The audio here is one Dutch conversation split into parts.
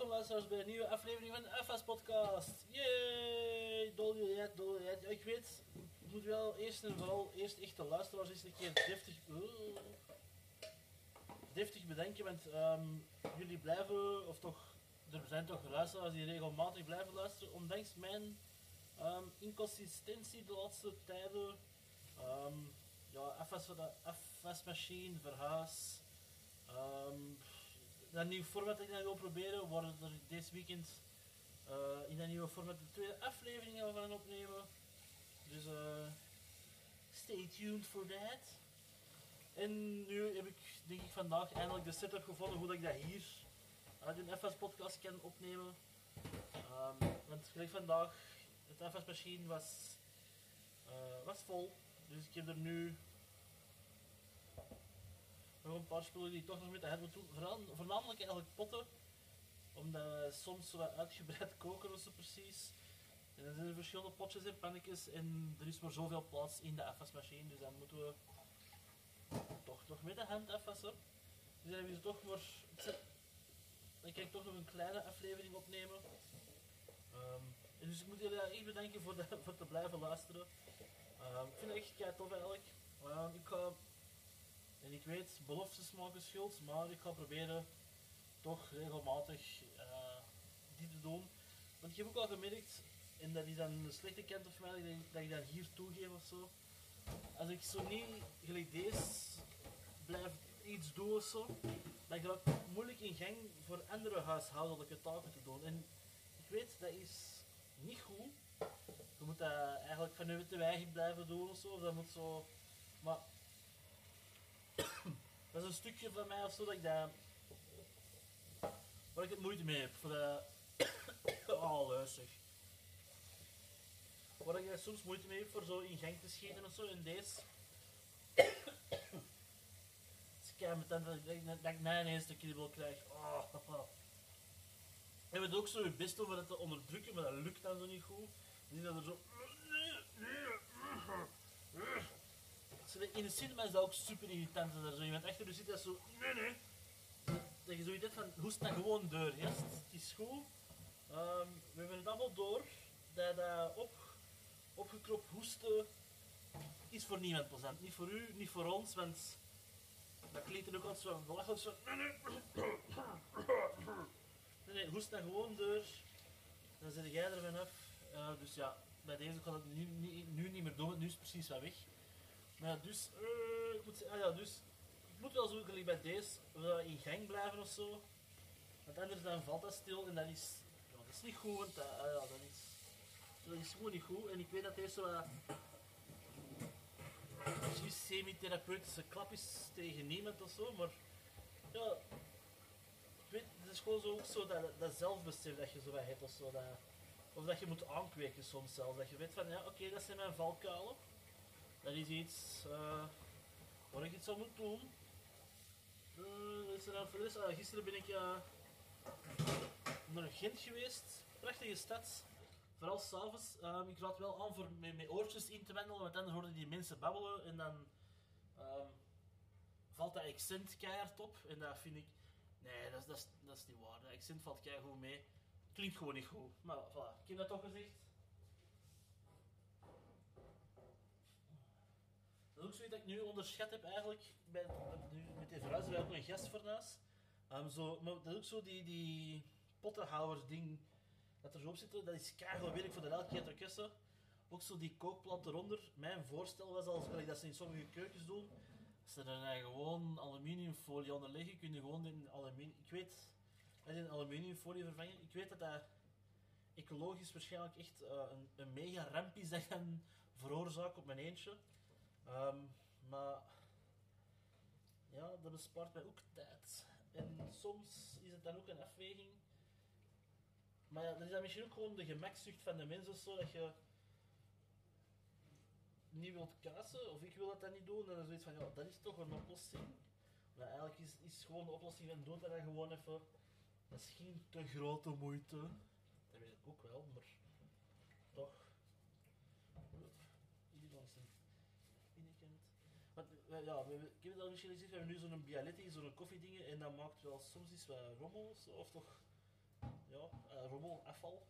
welkom luisteraars bij een nieuwe aflevering van de FS Podcast. Yay! Doljelet. Ja, ik weet, ik moet wel eerst en vooral eerst echt de luisteraars eens een keer deftig, uh, deftig bedenken, want ehm, jullie blijven, of toch, er zijn toch luisteraars die regelmatig blijven luisteren, ondanks mijn ehm, inconsistentie de laatste tijden. Ehm, ja, FS, FS Machine, verhuis. ehm, dat nieuwe format dat ik dan wil proberen, worden er deze weekend eh, in dat nieuwe format de tweede aflevering gaan we gaan opnemen. Dus eh, stay tuned for that. En nu heb ik denk ik vandaag eindelijk de setup gevonden hoe dat ik dat hier uit een FS podcast kan opnemen. Ehm, want gelijk vandaag, het FS machine was, eh, was vol. Dus ik heb er nu nog een paar spullen die toch nog met de doen. Vooral, voornamelijk eigenlijk potten. Omdat soms wat uitgebreid koken of zo precies. En dan zijn er verschillende potjes en pannetjes en er is maar zoveel plaats in de afwasmachine. Dus dan moeten we toch nog met de hand afwassen. Dus dan hebben we toch maar... Dan kan ik toch nog een kleine aflevering opnemen. Ehm, dus ik moet jullie echt bedanken voor, voor te blijven luisteren. Ehm, ik vind het echt kei tof eigenlijk. Ehm, ik ga en ik weet, beloftes maken schuld, maar ik ga proberen toch regelmatig eh, die te doen. Want ik heb ook al gemerkt, en dat is dan een slechte kant of mij, dat ik, dat ik hier toegeef of zo. Als ik zo niet gelijk deze blijf iets doen of zo, dan gaat het moeilijk in gang voor andere huishoudelijke taken te doen. En ik weet, dat is niet goed. Je moet dat eigenlijk vanuit de eigen blijven doen of zo. Dat moet zo... Maar dat is een stukje van mij of zo dat ik dat. waar ik het moeite mee heb. Voor de. oh, luister. Waar ik daar soms moeite mee heb voor zo in gang te schieten of zo. En deze. Het is kei meteen dat ik, dat ik na ineens een kriebel krijg. Oh. Je bent ook zo best om dat te onderdrukken, maar dat lukt dan zo niet goed. Niet dat er zo. In de cinema is dat ook super irritant dat er zo iemand achter je zit dat zo. Nee, nee. Dat je zoiets van, hoest dat gewoon door, yes, het is goed. Ehm, we hebben het allemaal door dat dat op, opgekropt hoesten is voor niemand plezant. Niet voor u, niet voor ons, want dat klinkt er ook altijd zo belachelijk zo. Nee, nee. Nee, nee, hoest dat gewoon door. Dan zit jij er vanaf. Uh, dus ja, bij deze kan het nu, nu, niet meer doen, nu is het precies wat weg. Maar ja, dus, eh, moet, ah ja, dus, ik moet wel zo gelijk bij deze wel in gang blijven of zo. Want anders dan valt dat stil en dat is, ja, dat is niet goed, want dat, ah ja, dat, is, dat is gewoon niet goed. En ik weet dat deze zo misschien semi-therapeutische klap is tegen niemand of zo, maar ja, weet, het is gewoon zo, ook zo dat, dat zelfbesef dat je zo wat hebt of zo. Dat, of dat je moet aankweken soms zelfs. Dat je weet van, ja, oké, dat zijn mijn valkuilen. Dat is iets eh, waar ik iets aan moet doen. Wat is er dan voor gisteren ben ik eh, naar Gent geweest. Prachtige stad. Vooral s'avonds. Um, ik raad wel aan voor met oortjes in te wandelen, want anders horen die mensen babbelen en dan ehm, valt dat accent keihard op. En dat vind ik... Nee, dat dat is niet waar. Dat accent valt keihard goed mee. Klinkt gewoon niet goed. Maar voilà, ik heb dat toch gezegd. Dat is ook zoiets dat ik nu onderschat heb eigenlijk. Met die verhuizen, we hebben ook een gastfornuis. Ehm zo, maar dat is ook zo die, die pottenhouders ding dat er zo op zit. Dat is keihard werk voor de elke keer kussen. Ook zo die kookplat eronder. Mijn voorstel was al, dat ze in sommige keukens doen. Als ze er gewoon aluminiumfolie onder leggen, kun je gewoon in aluminium... Ik weet, in aluminiumfolie vervangen. Ik weet dat dat ecologisch waarschijnlijk echt eh, een, een mega ramp is dat veroorzaken op mijn eentje. Ehm, maar ja, dat bespaart mij ook tijd. En soms is het dan ook een afweging. Maar ja, dat is dan misschien ook gewoon de gemakzucht van de mensen zo dat je niet wilt kassen, of ik wil dat dan niet doen, en dan zoiets van, ja, dat is toch een oplossing. Maar eigenlijk is, is gewoon de oplossing van doe dat dan gewoon even. Geen te grote moeite. Dat weet ik ook wel, maar toch. Hier langs de binnenkant. Want, eh, ja, we, ik heb het al misschien gezegd, we hebben nu zo'n Bialetti, zo'n koffiedingen, en dat maakt wel soms iets wat rommel, of toch ja, eh, rommel, afval.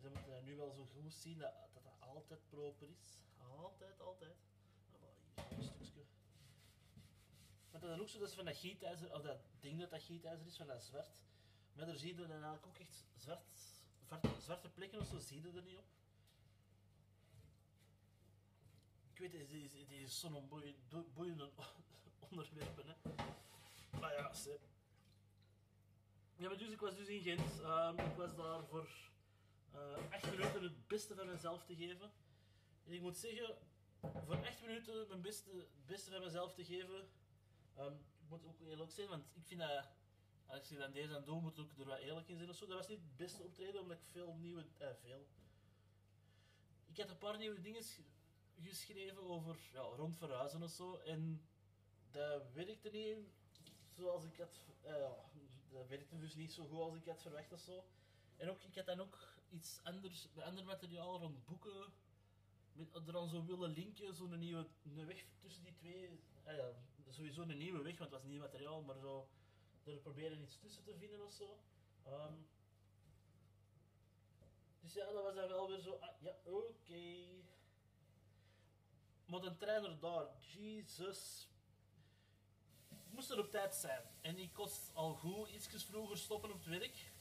Ze moeten nu wel zo goed zien dat dat, dat altijd proper is. Altijd, altijd. Ah, maar hier is nog een stukje. Maar dat is ook zo, dat is van dat gietijzer, of dat ding dat dat gietijzer is, van dat zwart. Maar daar zie je dan eigenlijk ook echt zwart, zwarte, zwarte plekken of zo, zie je er niet op. Ik weet, het is, het is zo'n boeiende onderwerpen. Maar ja, ze. Ja, maar dus ik was dus in Gent. Ehm, ik was daar voor eh echt minuten het beste van mezelf te geven. En ik moet zeggen, voor echt minuten mijn beste, het beste van mezelf te geven, ehm, ik moet ook eerlijk zijn, want ik vind dat, als je dan deze aan doet, moet ook er wat eerlijk in zijn of zo. Dat was niet het beste optreden, omdat ik veel nieuwe, eh, veel. Ik had een paar nieuwe dingen geschreven over, ja, rond verhuizen of zo, en dat werkte niet zoals ik had, eh, ja, dat werkte dus niet zo goed als ik had verwacht of zo. En ook, ik had dan ook iets anders, ander materiaal rond boeken, met, er dan zo willen linken, zo'n nieuwe een weg tussen die twee, ah ja, sowieso een nieuwe weg, want het was nieuw materiaal, maar zo, er proberen iets tussen te vinden of zo. Ehm, dus ja, dat was dan wel weer zo, ah, ja, oké. Maar de trainer daar, Jesus. Ik moest er op tijd zijn. En ik kost al goed iets vroeger stoppen op het werk.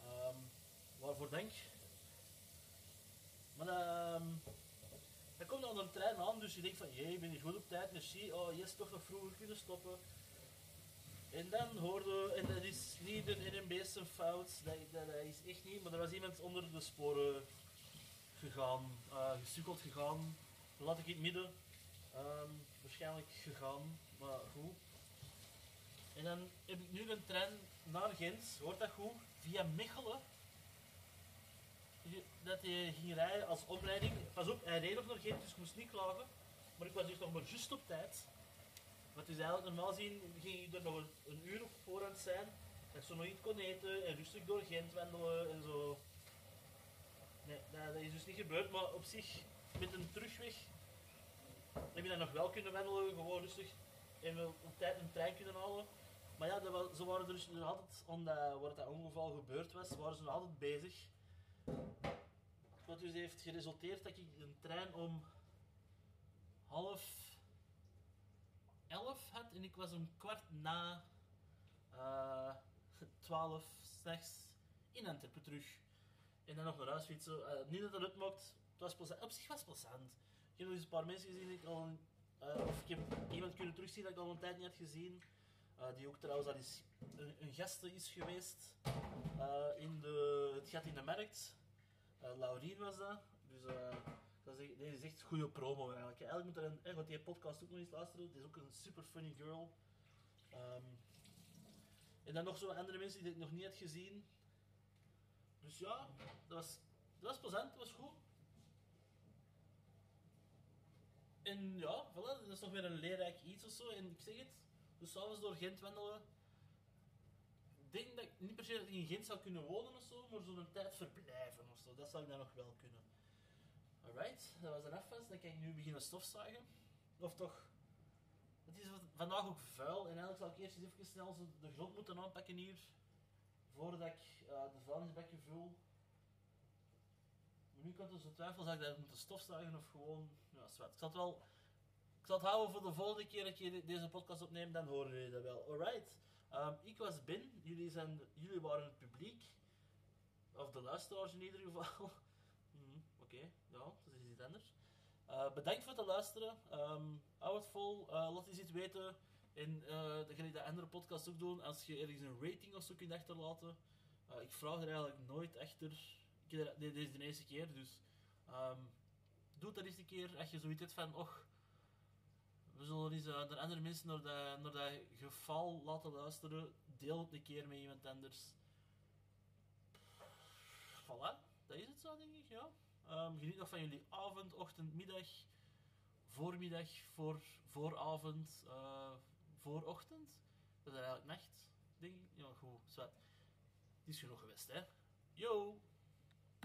Ehm, waarvoor dank. Maar ehm dan komt dan een trein aan, dus je denkt van, jee, ik ben hier goed op tijd, merci. Oh, yes, toch nog vroeger kunnen stoppen. En dan hoorde, en dat is niet een NMB zijn fout, dat, dat, dat is echt niet, maar er was iemand onder de sporen gegaan, gesukkeld gegaan, laat ik in het midden. Ehm, waarschijnlijk gegaan, maar goed. En dan heb ik nu een trein naar Gent, hoort dat goed, via Mechelen. Dat hij ging rijden als opleiding. Pas op, hij reed nog naar Gent, dus ik moest niet klagen. Maar ik was dus nog maar juist op tijd. Want dus eigenlijk normaal gezien ging ik er nog een, uur op voorhand zijn. Dat zo nog iets kon eten en rustig door Gent wandelen en zo. Nee, dat is dus niet gebeurd, maar op zich met een terugweg heb je dat nog wel kunnen wandelen, gewoon rustig. En wel op tijd een trein kunnen halen. Maar ja, dat ze waren er dus nog altijd, omdat waar dat ongeval gebeurd was, waren ze nog altijd bezig. Wat dus heeft geresulteerd dat ik een trein om half elf had en ik was om kwart na eh, twaalf s'nachts in Antwerpen terug. En dan nog naar huis fietsen. Eh, niet dat het uitmaakt, het was. Op zich was het plezant. Ik heb nog eens een paar mensen gezien die ik al, eh, of ik heb iemand kunnen terugzien dat ik al een tijd niet had gezien. Eh, die ook trouwens al eens een, een gasten is geweest eh, in de, het gat in de markt. Laurien was dat. Dus dat is, echt goede promo eigenlijk. Eigenlijk moet er een, want die podcast ook nog eens luisteren. Het is ook een super funny girl. Ehm, en dan nog zo andere mensen die ik nog niet had gezien. Dus ja, dat was, dat was plezant, dat was goed. En ja, voilà, dat is nog weer een leerrijk iets of zo. En ik zeg het, dus s'avonds door Gent wandelen. Ik denk dat ik niet per se dat ik in Gent zou kunnen wonen of zo, maar zo'n tijd verblijven of zo. Dat zou ik dan nog wel kunnen. Alright, dat was een afwas. Dan kan ik nu beginnen stofzuigen. Of toch, het is vandaag ook vuil. En eigenlijk zou ik eerst eens even snel de grond moeten aanpakken hier. Voordat ik eh, de vuilnisbakken vul. Nu kan het dus twijfel, zou ik dat moeten stofzuigen of gewoon... Ja, zwart. Ik zal het wel... Ik zal het houden voor de volgende keer dat ik deze podcast opneem, dan horen jullie dat wel. Alright. Ehm, ik was Ben, jullie, zijn, jullie waren het publiek. Of de luisteraars in ieder geval. Mhm, Oké, ja, dat is iets anders. Eh, bedankt voor het luisteren. Ehm hou het vol. Eh, laat eens iets weten. En eh dan ga ik de andere podcast ook doen. Als je ergens een rating of zo kunt achterlaten. Eh, ik vraag er eigenlijk nooit achter. Dit is de eerste keer, dus ehm, doe er eens een keer. Als je zoiets hebt van, och, we zullen eens eh, naar andere mensen naar dat, dat geval laten luisteren. Deel het een keer met iemand anders. Voilà, dat is het zo, denk ik, ja. Ehm, geniet nog van jullie avond, ochtend, middag, voormiddag, voor, vooravond, eh voorochtend. Dat is eigenlijk nacht, denk ik. Ja, goed, zwart. Het is genoeg geweest, hè. Yo!